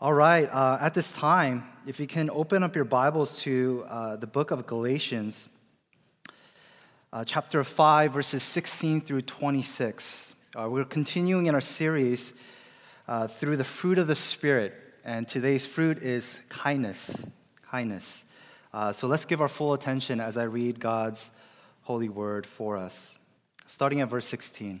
All right, uh, at this time, if you can open up your Bibles to uh, the book of Galatians, uh, chapter 5, verses 16 through 26. Uh, we're continuing in our series uh, through the fruit of the Spirit, and today's fruit is kindness. Kindness. Uh, so let's give our full attention as I read God's holy word for us. Starting at verse 16.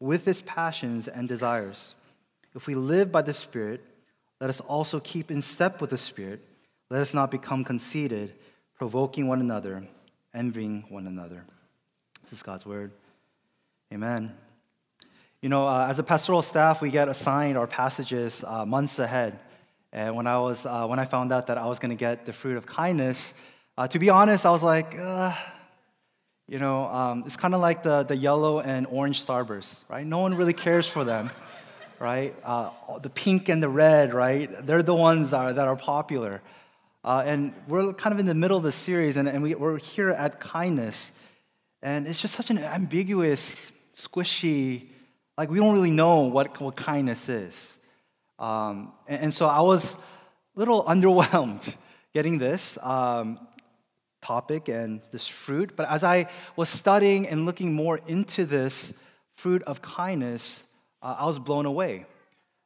with its passions and desires. If we live by the Spirit, let us also keep in step with the Spirit. Let us not become conceited, provoking one another, envying one another. This is God's word. Amen. You know, uh, as a pastoral staff, we get assigned our passages uh, months ahead. And when I, was, uh, when I found out that I was going to get the fruit of kindness, uh, to be honest, I was like, you know, um, it's kind of like the, the yellow and orange starbursts, right? No one really cares for them, right? Uh, the pink and the red, right? They're the ones that are, that are popular. Uh, and we're kind of in the middle of the series, and, and we, we're here at kindness. And it's just such an ambiguous, squishy, like we don't really know what, what kindness is. Um, and, and, so I was a little underwhelmed getting this. Um, topic and this fruit. But as I was studying and looking more into this fruit of kindness, uh, I was blown away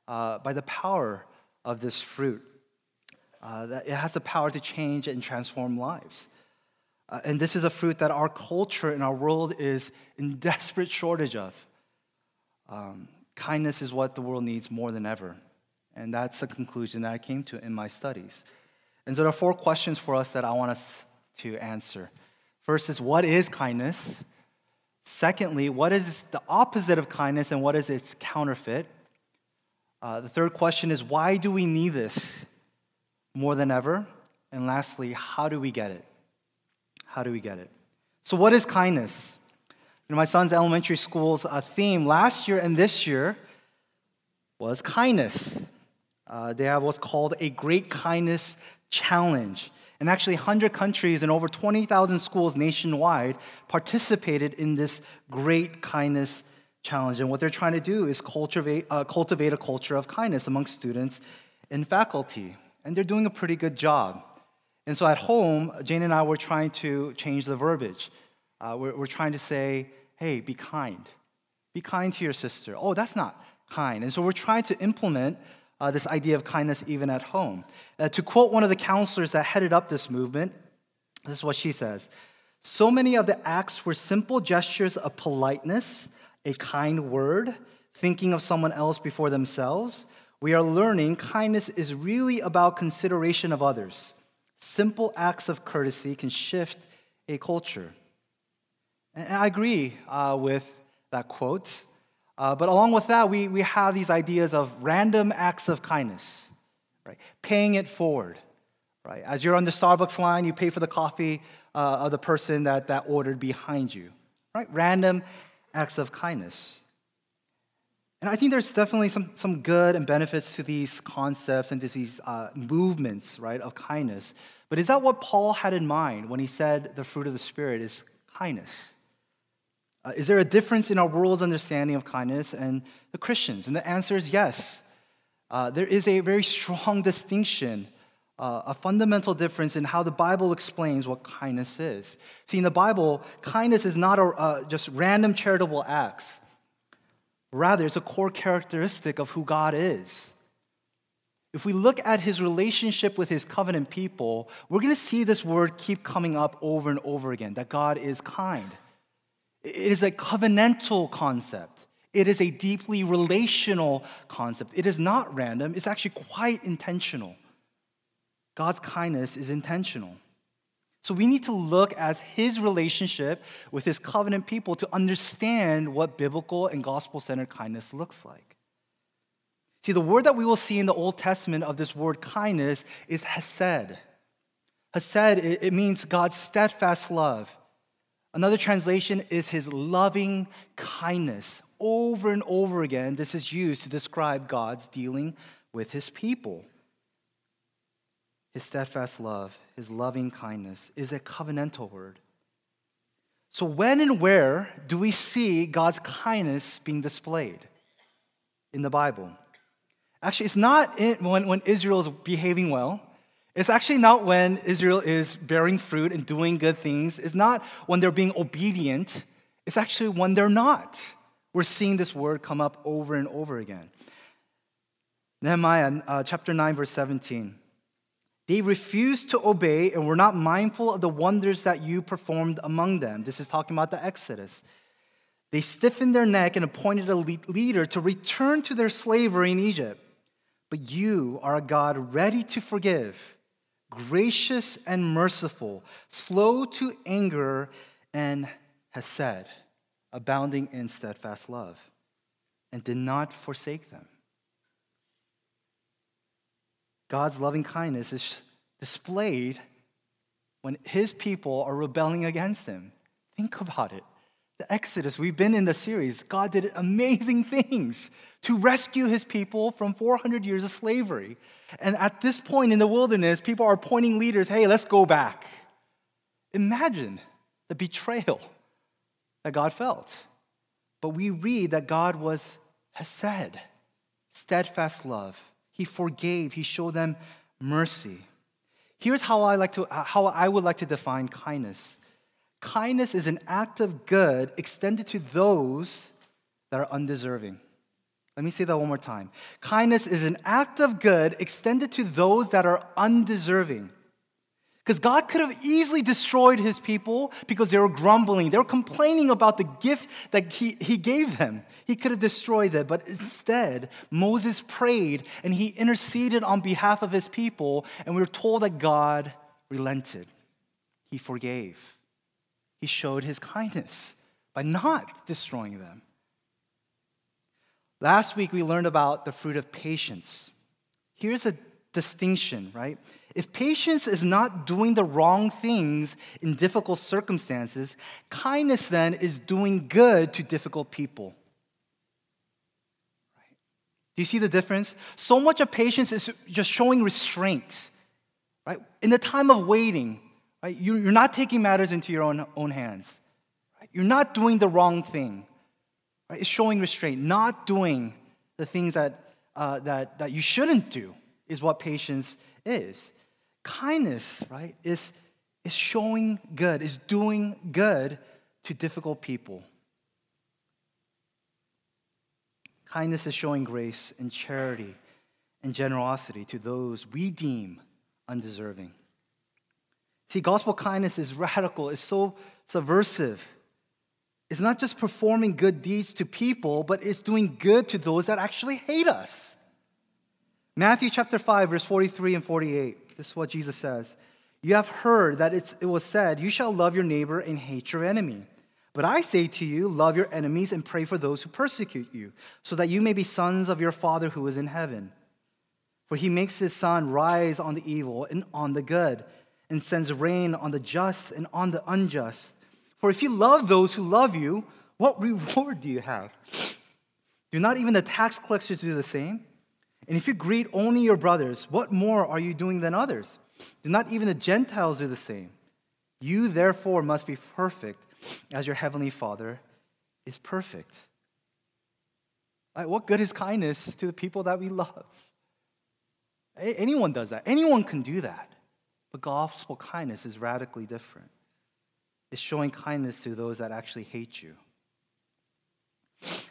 uh, by the power of this fruit. Uh, that it has the power to change and transform lives. Uh, and this is a fruit that our culture and our world is in desperate shortage of. Um, kindness is what the world needs more than ever. And that's the conclusion that I came to in my studies. And so there are four questions for us that I want us to answer. First is what is kindness? Secondly, what is the opposite of kindness and what is its counterfeit? Uh, the third question is why do we need this more than ever? And lastly, how do we get it? How do we get it? So, what is kindness? Know, my son's elementary school's uh, theme last year and this year was kindness. Uh, they have what's called a Great Kindness Challenge. And actually, 100 countries and over 20,000 schools nationwide participated in this great kindness challenge. And what they're trying to do is cultivate, uh, cultivate a culture of kindness among students and faculty. And they're doing a pretty good job. And so at home, Jane and I were trying to change the verbiage. Uh, we're, we're trying to say, hey, be kind. Be kind to your sister. Oh, that's not kind. And so we're trying to implement uh, this idea of kindness even at home. Uh, to quote one of the counselors that headed up this movement, this is what she says So many of the acts were simple gestures of politeness, a kind word, thinking of someone else before themselves. We are learning kindness is really about consideration of others. Simple acts of courtesy can shift a culture. And I agree uh, with that quote. Uh, but along with that, we, we have these ideas of random acts of kindness, right? Paying it forward, right? As you're on the Starbucks line, you pay for the coffee uh, of the person that, that ordered behind you, right? Random acts of kindness. And I think there's definitely some, some good and benefits to these concepts and to these uh, movements, right, of kindness. But is that what Paul had in mind when he said the fruit of the Spirit is kindness? Uh, is there a difference in our world's understanding of kindness and the Christians? And the answer is yes. Uh, there is a very strong distinction, uh, a fundamental difference in how the Bible explains what kindness is. See, in the Bible, kindness is not a, uh, just random charitable acts. Rather, it's a core characteristic of who God is. if we look at his relationship with his covenant people, we're going to see this word keep coming up over and over again that God is kind. It is a covenantal concept, it is a deeply relational concept. It is not random, it's actually quite intentional. God's kindness is intentional. So we need to look at his relationship with his covenant people to understand what biblical and gospel centered kindness looks like. See, the word that we will see in the Old Testament of this word kindness is hesed. Hesed, it means God's steadfast love. Another translation is his loving kindness. Over and over again, this is used to describe God's dealing with his people. His steadfast love, his loving kindness is a covenantal word. So, when and where do we see God's kindness being displayed in the Bible? Actually, it's not when, when Israel is behaving well. It's actually not when Israel is bearing fruit and doing good things. It's not when they're being obedient. It's actually when they're not. We're seeing this word come up over and over again. Nehemiah uh, chapter 9, verse 17. They refused to obey and were not mindful of the wonders that you performed among them. This is talking about the Exodus. They stiffened their neck and appointed a leader to return to their slavery in Egypt. But you are a God ready to forgive, gracious and merciful, slow to anger, and hesed, abounding in steadfast love, and did not forsake them. God's loving kindness is displayed when his people are rebelling against him. Think about it the Exodus, we've been in the series, God did amazing things to rescue his people from 400 years of slavery. And at this point in the wilderness, people are pointing leaders, hey, let's go back. Imagine the betrayal that God felt. But we read that God was Hesed, steadfast love. He forgave, He showed them mercy. Here's how I, like to, how I would like to define kindness Kindness is an act of good extended to those that are undeserving. Let me say that one more time. Kindness is an act of good extended to those that are undeserving. Because God could have easily destroyed his people because they were grumbling. They were complaining about the gift that he, he gave them. He could have destroyed them. But instead, Moses prayed and he interceded on behalf of his people. And we are told that God relented, he forgave he showed his kindness by not destroying them. Last week, we learned about the fruit of patience. Here's a distinction, right? If patience is not doing the wrong things in difficult circumstances, kindness then is doing good to difficult people. Right? Do you see the difference? So much of patience is just showing restraint. Right? In the time of waiting, Right? You're not taking matters into your own, own hands. Right? You're not doing the wrong thing. Right? It's showing restraint. Not doing the things that, uh, that, that you shouldn't do is what patience is. Kindness, right, is, is showing good, is doing good to difficult people. Kindness is showing grace and charity and generosity to those we deem undeserving. See, gospel kindness is radical, it's so subversive. It's not just performing good deeds to people, but it's doing good to those that actually hate us. Matthew chapter 5, verse 43 and 48. This is what Jesus says. You have heard that it was said, You shall love your neighbor and hate your enemy. But I say to you, love your enemies and pray for those who persecute you, so that you may be sons of your Father who is in heaven. For he makes his sun rise on the evil and on the good and sends rain on the just and on the unjust. For if you love those who love you, what reward do you have? Do not even the tax collectors do the same? And if you greet only your brothers, what more are you doing than others? Do not even the Gentiles do the same? You therefore must be perfect as your heavenly Father is perfect. Right, what good is kindness to the people that we love? Anyone does that. Anyone can do that. But gospel kindness is radically different. It's showing kindness to those that actually hate you.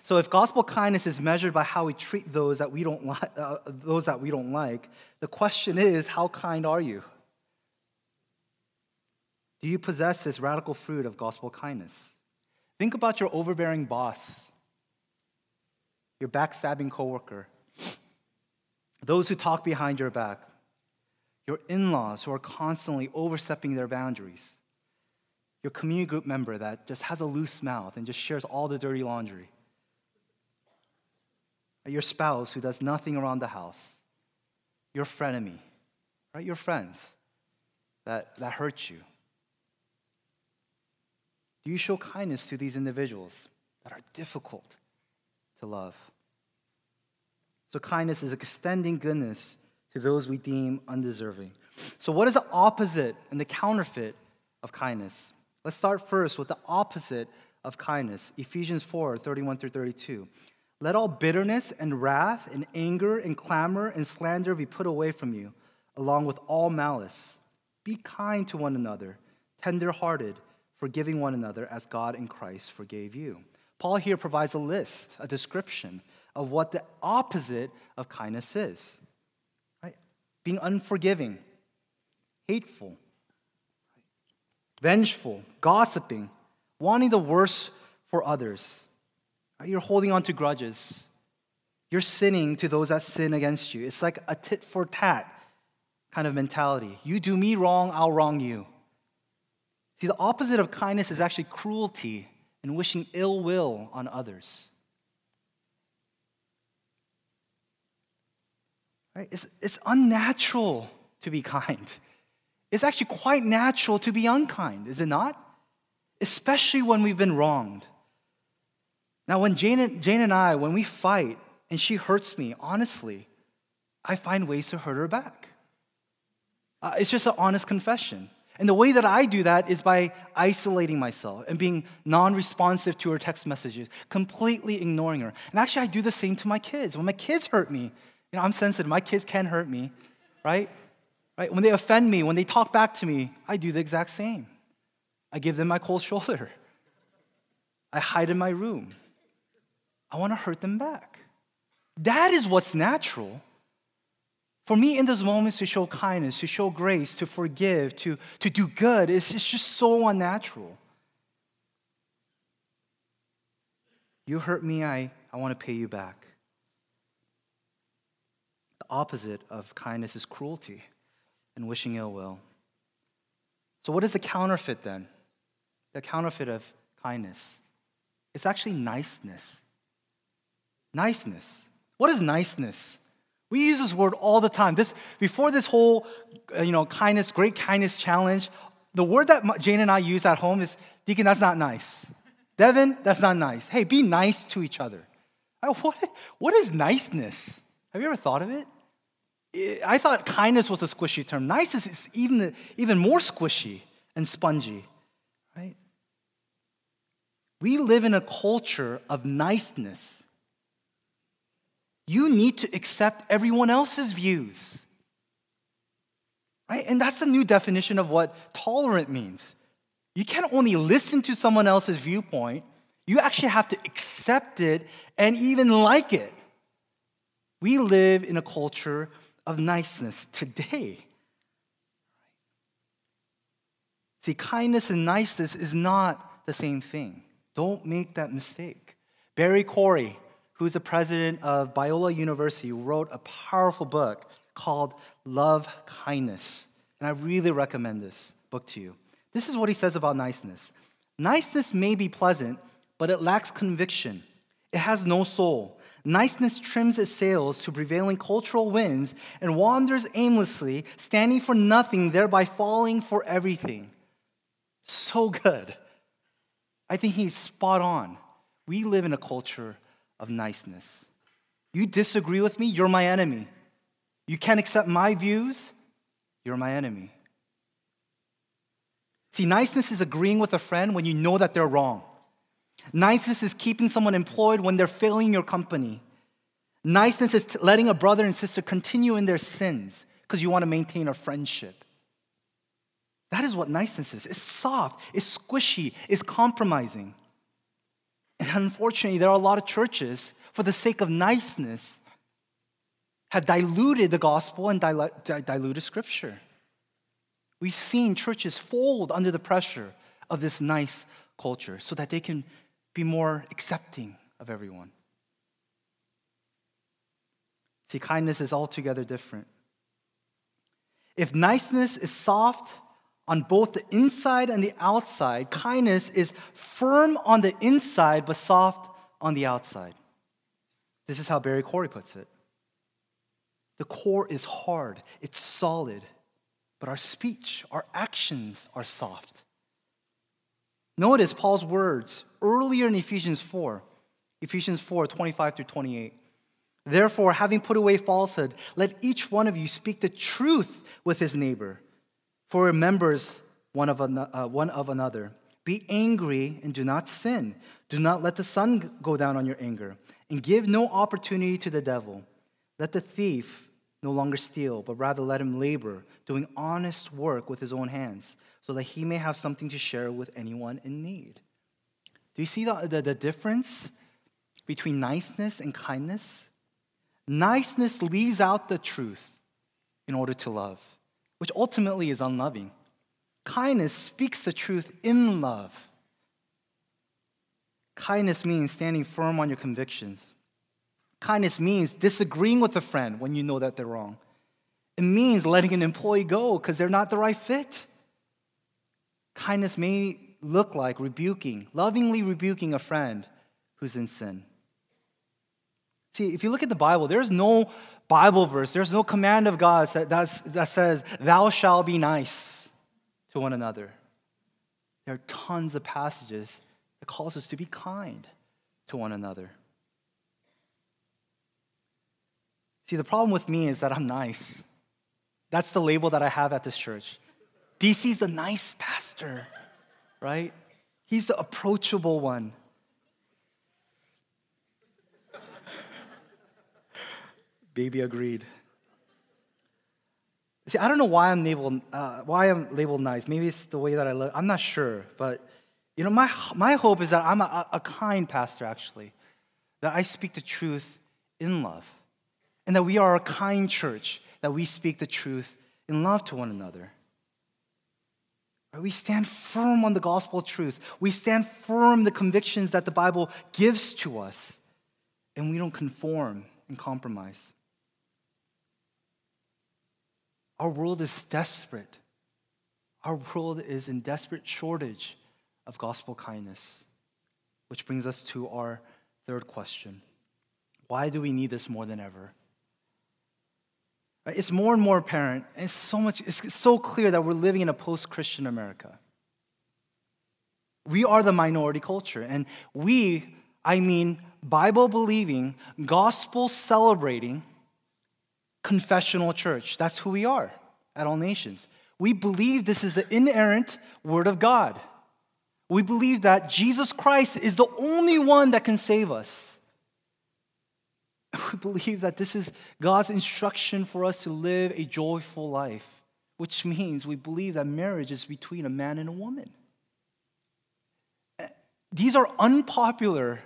So if gospel kindness is measured by how we treat those that we don't like, uh, those that we don't like, the question is, how kind are you? Do you possess this radical fruit of gospel kindness? Think about your overbearing boss, your backstabbing coworker, those who talk behind your back, your in laws who are constantly overstepping their boundaries, your community group member that just has a loose mouth and just shares all the dirty laundry, your spouse who does nothing around the house, your frenemy, right? Your friends that, that hurt you. Do you show kindness to these individuals that are difficult to love? So, kindness is extending goodness to those we deem undeserving. So, what is the opposite and the counterfeit of kindness? Let's start first with the opposite of kindness Ephesians 4 31 through 32. Let all bitterness and wrath and anger and clamor and slander be put away from you, along with all malice. Be kind to one another, tender hearted, forgiving one another as God in Christ forgave you. Paul here provides a list, a description of what the opposite of kindness is? Being unforgiving, hateful, vengeful, gossiping, wanting the worst for others. You're holding on to grudges. You're sinning to those that sin against you. It's like a tit for tat kind of mentality. You do me wrong, I'll wrong you. See, the opposite of kindness is actually cruelty and wishing ill will on others. Right? It's, it's unnatural to be kind. It's actually quite natural to be unkind, is it not? Especially when we've been wronged. Now, when Jane Jane and I, when we fight and she hurts me, honestly, I find ways to hurt her back. Uh, it's just an honest confession. And the way that I do that is by isolating myself and being non responsive to her text messages, completely ignoring her. And actually, I do the same to my kids. When my kids hurt me, you know, I'm sensitive. My kids can hurt me, right? Right? When they offend me, when they talk back to me, I do the exact same. I give them my cold shoulder. I hide in my room. I want to hurt them back. That is what's natural. For me, in those moments, to show kindness, to show grace, to forgive, to, to do good, it's, it's just so unnatural. You hurt me, I, I want to pay you back. Opposite of kindness is cruelty and wishing ill will. So, what is the counterfeit then? The counterfeit of kindness? It's actually niceness. Niceness. What is niceness? We use this word all the time. This before this whole, uh, you know, kindness, great kindness challenge. The word that Jane and I use at home is, Deacon, that's not nice. Devin, that's not nice. Hey, be nice to each other. What, what is niceness? Have you ever thought of it? I thought kindness was a squishy term. Niceness is even, even more squishy and spongy, right? We live in a culture of niceness. You need to accept everyone else's views. Right? And that's the new definition of what tolerant means. You can't only listen to someone else's viewpoint, you actually have to accept it and even like it. We live in a culture of niceness today. See, kindness and niceness is not the same thing. Don't make that mistake. Barry Corey, who is the president of Biola University, wrote a powerful book called Love Kindness. And I really recommend this book to you. This is what he says about niceness Niceness may be pleasant, but it lacks conviction. It has no soul. Niceness trims its sails to prevailing cultural winds and wanders aimlessly, standing for nothing, thereby falling for everything. So good. I think he's spot on. We live in a culture of niceness. You disagree with me, you're my enemy. You can't accept my views, you're my enemy. See, niceness is agreeing with a friend when you know that they're wrong. Niceness is keeping someone employed when they're failing your company. Niceness is letting a brother and sister continue in their sins because you want to maintain a friendship. That is what niceness is. It's soft, it's squishy, it's compromising. And unfortunately, there are a lot of churches, for the sake of niceness, have diluted the gospel and diluted scripture. We've seen churches fold under the pressure of this nice culture so that they can be more accepting of everyone. See, kindness is altogether different. If niceness is soft on both the inside and the outside, kindness is firm on the inside but soft on the outside. This is how Barry Corey puts it. The core is hard, it's solid, but our speech, our actions are soft. Notice Paul's words earlier in Ephesians 4, Ephesians 4 25 through 28. Therefore, having put away falsehood, let each one of you speak the truth with his neighbor, for we're members one of, an, uh, one of another. Be angry and do not sin. Do not let the sun go down on your anger, and give no opportunity to the devil. Let the thief no longer steal, but rather let him labor, doing honest work with his own hands, so that he may have something to share with anyone in need. Do you see the, the, the difference between niceness and kindness? Niceness leaves out the truth in order to love, which ultimately is unloving. Kindness speaks the truth in love. Kindness means standing firm on your convictions. Kindness means disagreeing with a friend when you know that they're wrong. It means letting an employee go because they're not the right fit. Kindness may look like rebuking, lovingly rebuking a friend who's in sin. See, if you look at the Bible, there's no Bible verse, there's no command of God that, that says, Thou shalt be nice to one another. There are tons of passages that calls us to be kind to one another. See, the problem with me is that I'm nice. That's the label that I have at this church. DC's the nice pastor, right? He's the approachable one. Baby agreed. See, I don't know why I'm labeled uh, why I'm labeled nice. Maybe it's the way that I look. I'm not sure, but you know, my my hope is that I'm a, a kind pastor. Actually, that I speak the truth in love and that we are a kind church, that we speak the truth in love to one another. We stand firm on the gospel truth. We stand firm the convictions that the Bible gives to us, and we don't conform and compromise. Our world is desperate. Our world is in desperate shortage of gospel kindness, which brings us to our third question Why do we need this more than ever? It's more and more apparent. It's so much, it's so clear that we're living in a post-Christian America. We are the minority culture, and we, I mean, Bible believing, gospel celebrating, confessional church. That's who we are at All Nations. We believe this is the inerrant Word of God. We believe that Jesus Christ is the only one that can save us. We believe that this is God's instruction for us to live a joyful life, which means we believe that marriage is between a man and a woman. These are unpopular.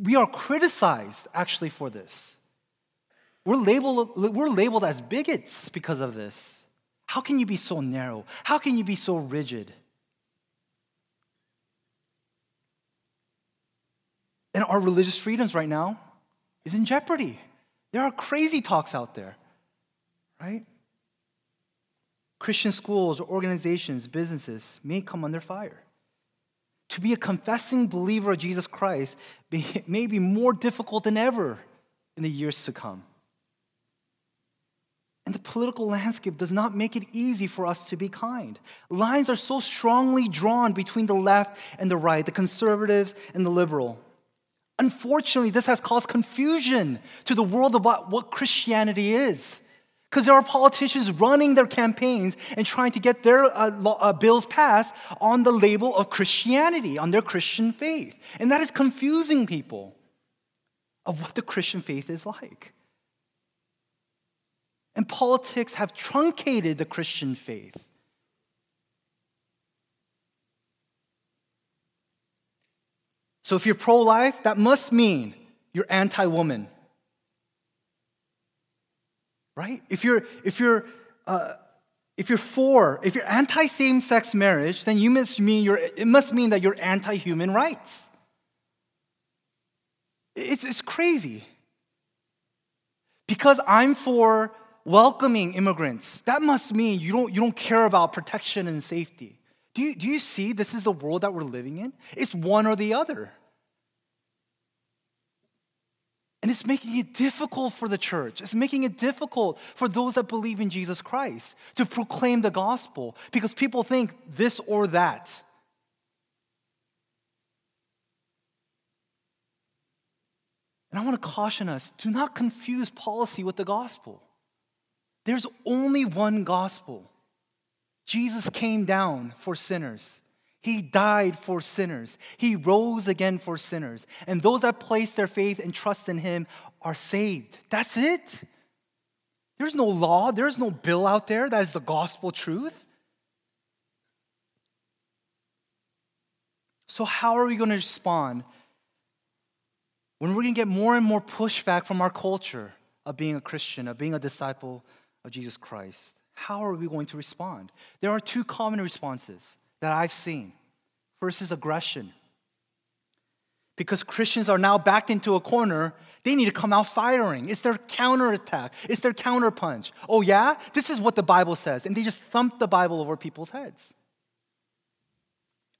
We are criticized actually for this. We're labeled, we're labeled as bigots because of this. How can you be so narrow? How can you be so rigid? And our religious freedoms right now is in jeopardy. There are crazy talks out there, right? Christian schools, organizations, businesses may come under fire. To be a confessing believer of Jesus Christ may be more difficult than ever in the years to come. And the political landscape does not make it easy for us to be kind. Lines are so strongly drawn between the left and the right, the conservatives and the liberal. Unfortunately, this has caused confusion to the world about what Christianity is. Because there are politicians running their campaigns and trying to get their uh, law, uh, bills passed on the label of Christianity, on their Christian faith. And that is confusing people of what the Christian faith is like. And politics have truncated the Christian faith. So if you're pro life, that must mean you're anti woman. Right? If you're, if you're, uh, if you're for, if you're anti same sex marriage, then you must mean you're, it must mean that you're anti human rights. It's, it's crazy. Because I'm for welcoming immigrants, that must mean you don't, you don't care about protection and safety. Do you, do you see this is the world that we're living in? It's one or the other. And it's making it difficult for the church. It's making it difficult for those that believe in Jesus Christ to proclaim the gospel because people think this or that. And I want to caution us do not confuse policy with the gospel. There's only one gospel. Jesus came down for sinners. He died for sinners. He rose again for sinners. And those that place their faith and trust in him are saved. That's it. There's no law, there's no bill out there that is the gospel truth. So, how are we going to respond when we're going to get more and more pushback from our culture of being a Christian, of being a disciple of Jesus Christ? How are we going to respond? There are two common responses that I've seen. First is aggression. Because Christians are now backed into a corner, they need to come out firing. It's their counterattack, it's their counterpunch. Oh, yeah? This is what the Bible says. And they just thump the Bible over people's heads.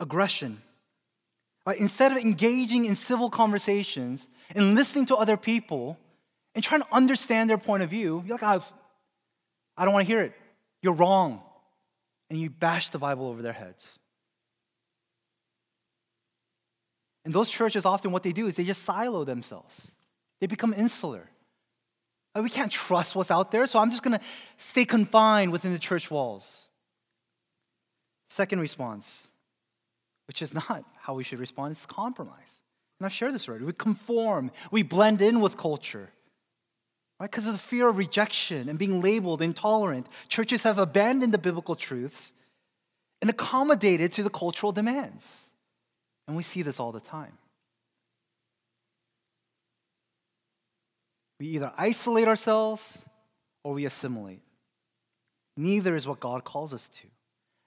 Aggression. Right? Instead of engaging in civil conversations and listening to other people and trying to understand their point of view, you're like, I don't want to hear it. You're wrong. And you bash the Bible over their heads. And those churches often what they do is they just silo themselves. They become insular. we can't trust what's out there, so I'm just going to stay confined within the church walls. Second response, which is not how we should respond, is compromise. And I've shared this already. We conform, we blend in with culture. Right? Because of the fear of rejection and being labeled intolerant, churches have abandoned the biblical truths and accommodated to the cultural demands. And we see this all the time. We either isolate ourselves or we assimilate. Neither is what God calls us to.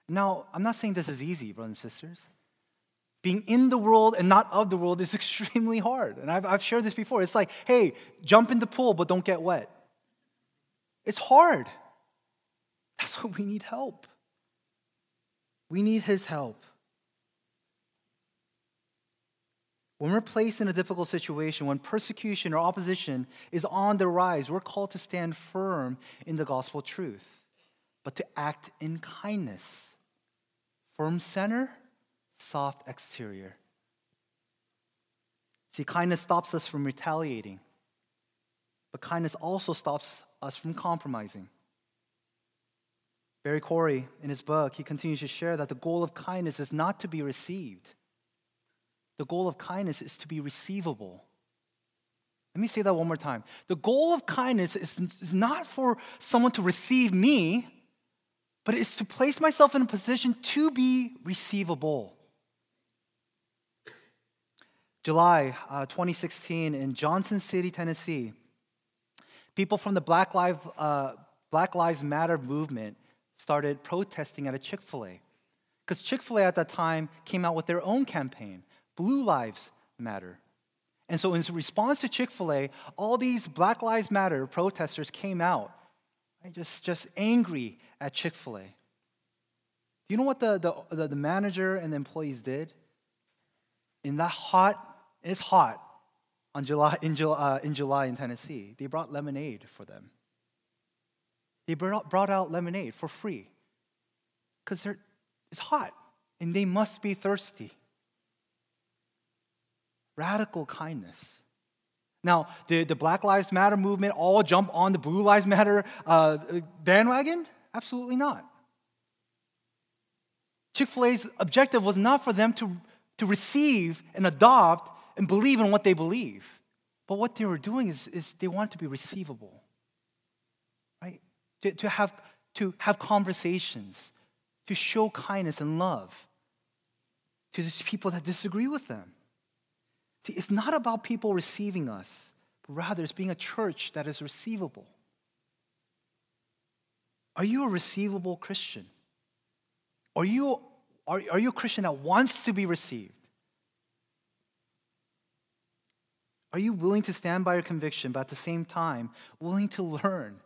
Now, I'm not saying this is easy, brothers and sisters. Being in the world and not of the world is extremely hard. And I've, I've shared this before. It's like, hey, jump in the pool, but don't get wet. It's hard. That's why we need help. We need His help. When we're placed in a difficult situation, when persecution or opposition is on the rise, we're called to stand firm in the gospel truth, but to act in kindness. Firm center, soft exterior. See, kindness stops us from retaliating, but kindness also stops us from compromising. Barry Corey, in his book, he continues to share that the goal of kindness is not to be received the goal of kindness is to be receivable. Let me say that one more time. The goal of kindness is, is not for someone to receive me, but it's to place myself in a position to be receivable. July uh, 2016 in Johnson City, Tennessee, people from the Black, Lives, uh, Black Lives Matter movement started protesting at a Chick fil A. Because Chick fil A at that time came out with their own campaign Blue Lives Matter. And so, in response to Chick fil A, all these Black Lives Matter protesters came out, right, just, just angry at Chick fil A. Do you know what the, the, the, manager and the employees did? In that hot, it's hot on July, in, July, uh, in July in Tennessee, they brought lemonade for them. They brought, brought out lemonade for free because it's hot and they must be thirsty. Radical kindness. Now, did the Black Lives Matter movement all jump on the Blue Lives Matter uh, bandwagon? Absolutely not. Chick fil A's objective was not for them to, to receive and adopt and believe in what they believe. But what they were doing is, is they wanted to be receivable, right? To, to, have, to have conversations, to show kindness and love to these people that disagree with them. See, it's not about people receiving us, but rather it's being a church that is receivable. Are you a receivable Christian? Are you, are, are you a Christian that wants to be received? Are you willing to stand by your conviction, but at the same time, willing to learn,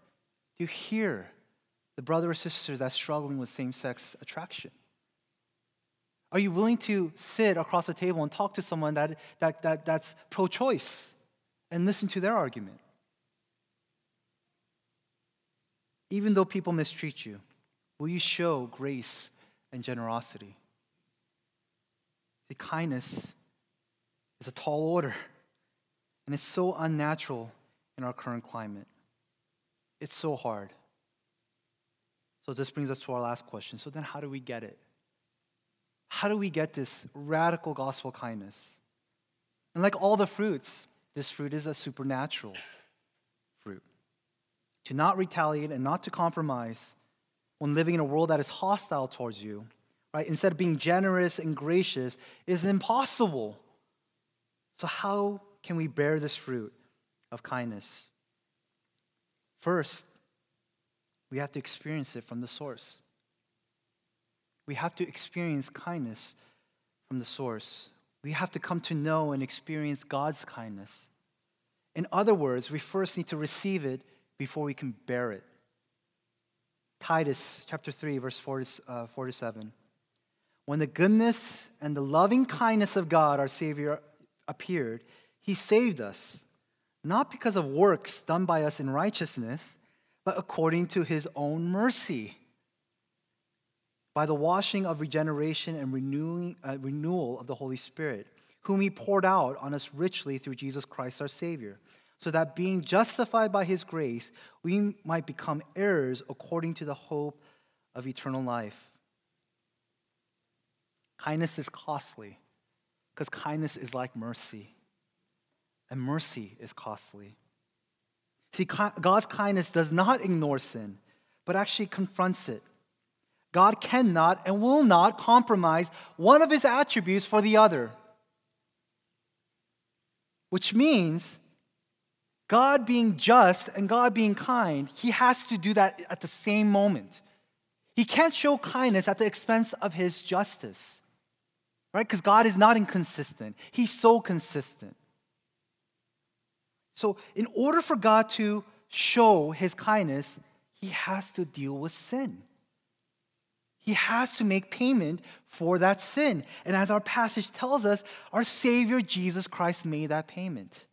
to hear the brother or sister that's struggling with same sex attraction? Are you willing to sit across the table and talk to someone that, that, that, that's pro choice and listen to their argument? Even though people mistreat you, will you show grace and generosity? The kindness is a tall order. And it's so unnatural in our current climate. It's so hard. So this brings us to our last question. So then, how do we get it? How do we get this radical gospel kindness? And like all the fruits, this fruit is a supernatural fruit. To not retaliate and not to compromise when living in a world that is hostile towards you, right? Instead of being generous and gracious, is impossible. So, how can we bear this fruit of kindness? First, we have to experience it from the source. We have to experience kindness from the source. We have to come to know and experience God's kindness. In other words, we first need to receive it before we can bear it. Titus chapter 3, verse 4 to, uh, 4 to 7. When the goodness and the loving kindness of God, our Savior, appeared, he saved us, not because of works done by us in righteousness, but according to his own mercy. By the washing of regeneration and renewing, uh, renewal of the Holy Spirit, whom he poured out on us richly through Jesus Christ our Savior, so that being justified by his grace, we might become heirs according to the hope of eternal life. Kindness is costly because kindness is like mercy and mercy is costly. See, God's kindness does not ignore sin, but actually confronts it. God cannot and will not compromise one of his attributes for the other. Which means God being just and God being kind, he has to do that at the same moment. He can't show kindness at the expense of his justice, right? Because God is not inconsistent, he's so consistent. So, in order for God to show his kindness, he has to deal with sin. He has to make payment for that sin. And as our passage tells us, our Savior Jesus Christ made that payment.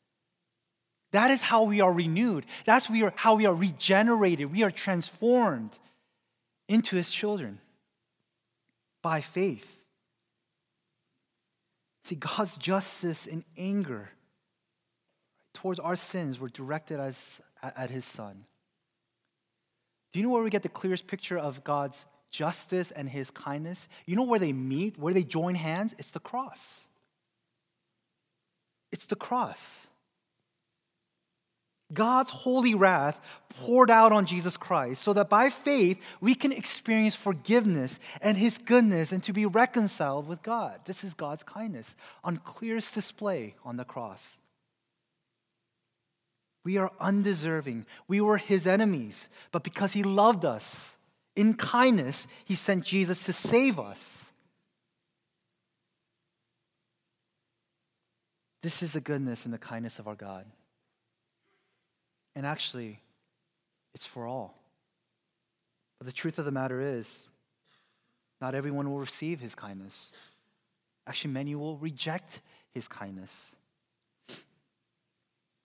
That is how we are renewed. That's how we are regenerated. We are transformed into his children by faith. See, God's justice and anger towards our sins were directed as, at his son. Do you know where we get the clearest picture of God's justice and his kindness? You know where they meet, where they join hands? It's the cross. It's the cross. God's holy wrath poured out on Jesus Christ so that by faith we can experience forgiveness and his goodness and to be reconciled with God. This is God's kindness on clearest display on the cross. We are undeserving. We were his enemies. But because he loved us in kindness, he sent Jesus to save us. This is the goodness and the kindness of our God. And actually, it's for all. But the truth of the matter is, not everyone will receive his kindness. Actually, many will reject his kindness.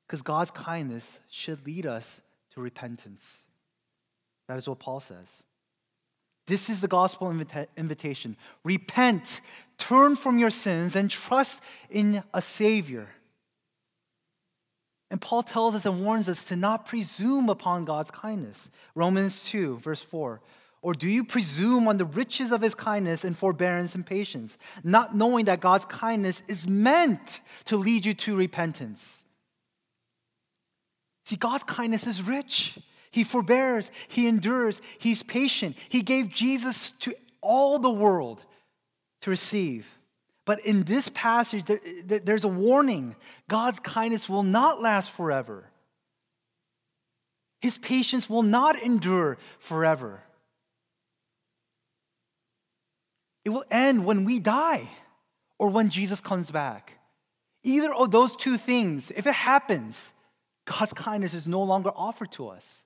Because God's kindness should lead us to repentance. That is what Paul says. This is the gospel invita- invitation. Repent, turn from your sins, and trust in a Savior. And Paul tells us and warns us to not presume upon God's kindness. Romans 2, verse 4. Or do you presume on the riches of his kindness and forbearance and patience, not knowing that God's kindness is meant to lead you to repentance? See, God's kindness is rich. He forbears, He endures, He's patient. He gave Jesus to all the world to receive. But in this passage, there, there's a warning God's kindness will not last forever, His patience will not endure forever. It will end when we die or when Jesus comes back. Either of those two things, if it happens, God's kindness is no longer offered to us.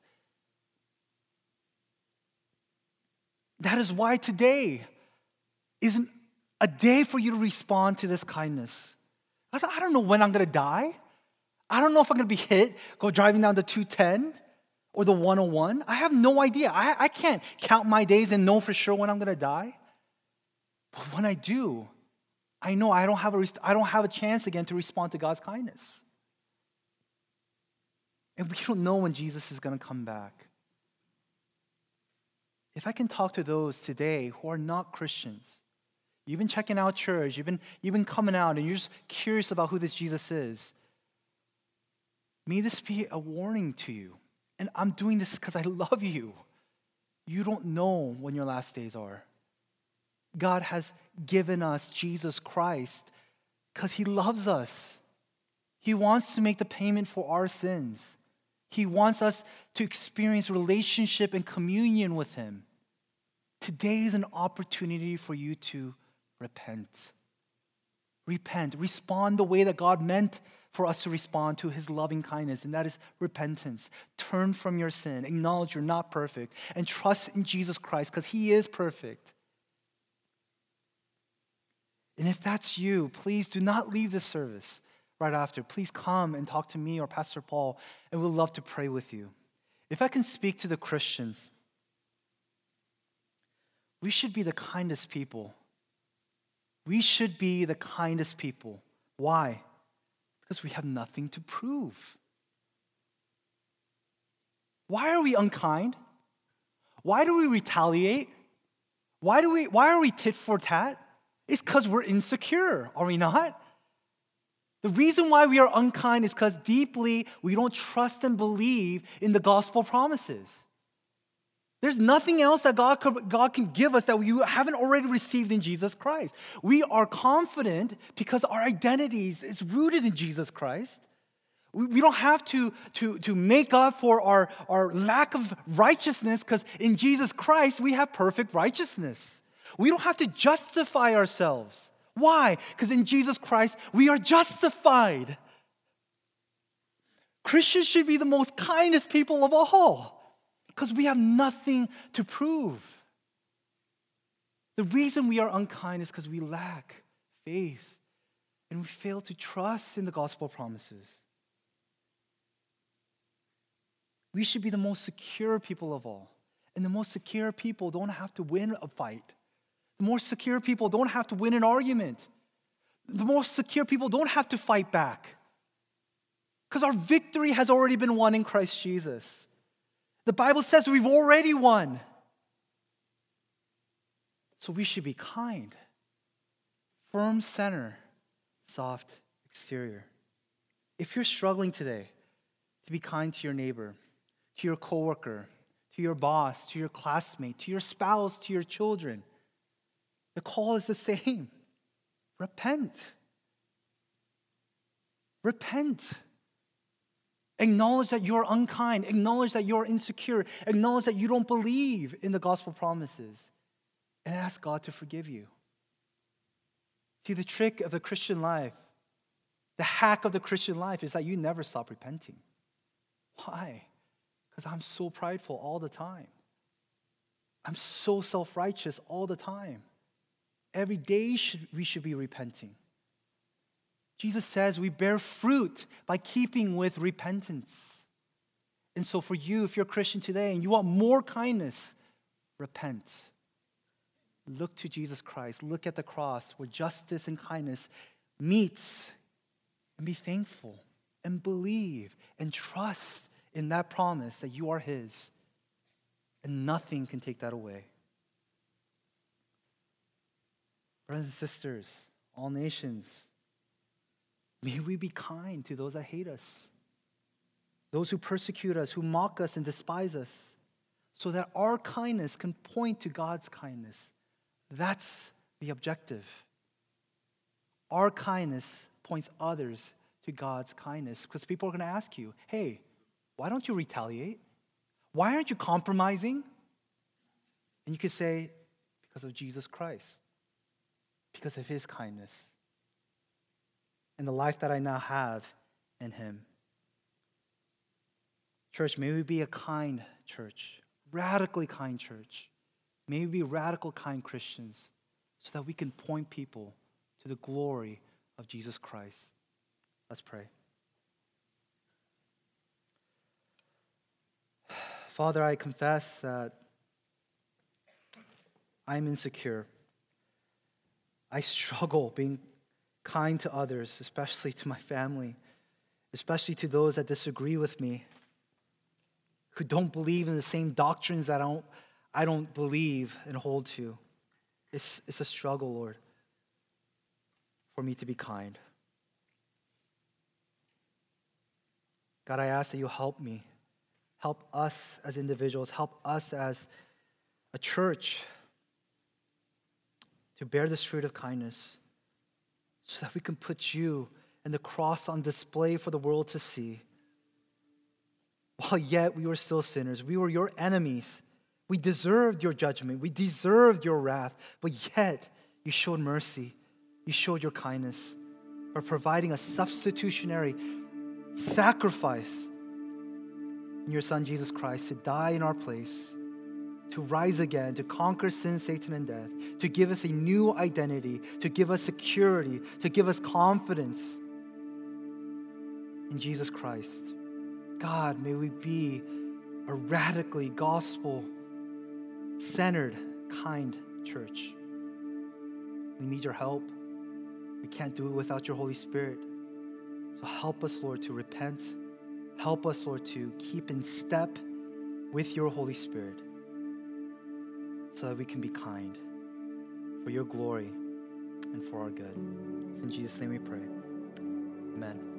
That is why today isn't a day for you to respond to this kindness. I said, I don't know when I'm gonna die. I don't know if I'm gonna be hit, go driving down the 210 or the 101. I have no idea. I, I can't count my days and know for sure when I'm gonna die. But when I do, I know I don't have a, I don't have a chance again to respond to God's kindness. And we don't know when Jesus is gonna come back. If I can talk to those today who are not Christians, you've been checking out church, you've been, you've been coming out, and you're just curious about who this Jesus is, may this be a warning to you. And I'm doing this because I love you. You don't know when your last days are. God has given us Jesus Christ because He loves us. He wants to make the payment for our sins. He wants us to experience relationship and communion with Him. Today is an opportunity for you to repent. Repent. Respond the way that God meant for us to respond to His loving kindness, and that is repentance. Turn from your sin, acknowledge you're not perfect, and trust in Jesus Christ because He is perfect. And if that's you, please do not leave this service right after. Please come and talk to me or Pastor Paul, and we'd love to pray with you. If I can speak to the Christians, we should be the kindest people. We should be the kindest people. Why? Because we have nothing to prove. Why are we unkind? Why do we retaliate? Why, do we, why are we tit for tat? It's because we're insecure, are we not? The reason why we are unkind is because deeply we don't trust and believe in the gospel promises. There's nothing else that God, could, God can give us that we haven't already received in Jesus Christ. We are confident because our identity is rooted in Jesus Christ. We, we don't have to, to, to make up for our, our lack of righteousness because in Jesus Christ we have perfect righteousness. We don't have to justify ourselves. Why? Because in Jesus Christ, we are justified. Christians should be the most kindest people of all because we have nothing to prove. The reason we are unkind is because we lack faith and we fail to trust in the gospel promises. We should be the most secure people of all. And the most secure people don't have to win a fight. The more secure people don't have to win an argument. The more secure people don't have to fight back. Because our victory has already been won in Christ Jesus. The Bible says we've already won. So we should be kind, firm center, soft exterior. If you're struggling today to be kind to your neighbor, to your coworker, to your boss, to your classmate, to your spouse, to your children, the call is the same repent. Repent. Acknowledge that you're unkind. Acknowledge that you're insecure. Acknowledge that you don't believe in the gospel promises. And ask God to forgive you. See, the trick of the Christian life, the hack of the Christian life is that you never stop repenting. Why? Because I'm so prideful all the time. I'm so self righteous all the time. Every day should, we should be repenting. Jesus says we bear fruit by keeping with repentance. And so, for you, if you're a Christian today and you want more kindness, repent. Look to Jesus Christ. Look at the cross where justice and kindness meets and be thankful and believe and trust in that promise that you are His. And nothing can take that away. Brothers and sisters, all nations, may we be kind to those that hate us, those who persecute us, who mock us and despise us, so that our kindness can point to God's kindness. That's the objective. our kindness points others to God's kindness. Because people are going to ask you, hey, why don't you retaliate? Why aren't you compromising? And you could say, because of Jesus Christ, because of his kindness, and the life that I now have in him. Church, may we be a kind church, radically kind church. May we be radical kind Christians so that we can point people to the glory of Jesus Christ. Let's pray. Father, I confess that I'm insecure. I struggle being kind to others, especially to my family, especially to those that disagree with me, who don't believe in the same doctrines that I don't, I don't believe and hold to. It's, it's a struggle, Lord, for me to be kind. God, I ask that you help me. Help us as individuals, help us as a church to bear this fruit of kindness so that we can put you and the cross on display for the world to see. While yet we were still sinners, we were your enemies. We deserved your judgment, we deserved your wrath, but yet you showed mercy. You showed your kindness by providing a substitutionary sacrifice in your Son Jesus Christ to die in our place, to rise again, to conquer sin, Satan, and death, to give us a new identity, to give us security, to give us confidence in Jesus Christ. God, may we be a radically gospel centered, kind church. We need your help. We can't do it without your Holy Spirit. So help us, Lord, to repent. Help us, Lord, to keep in step with your Holy Spirit so that we can be kind for your glory and for our good. It's in Jesus' name we pray. Amen.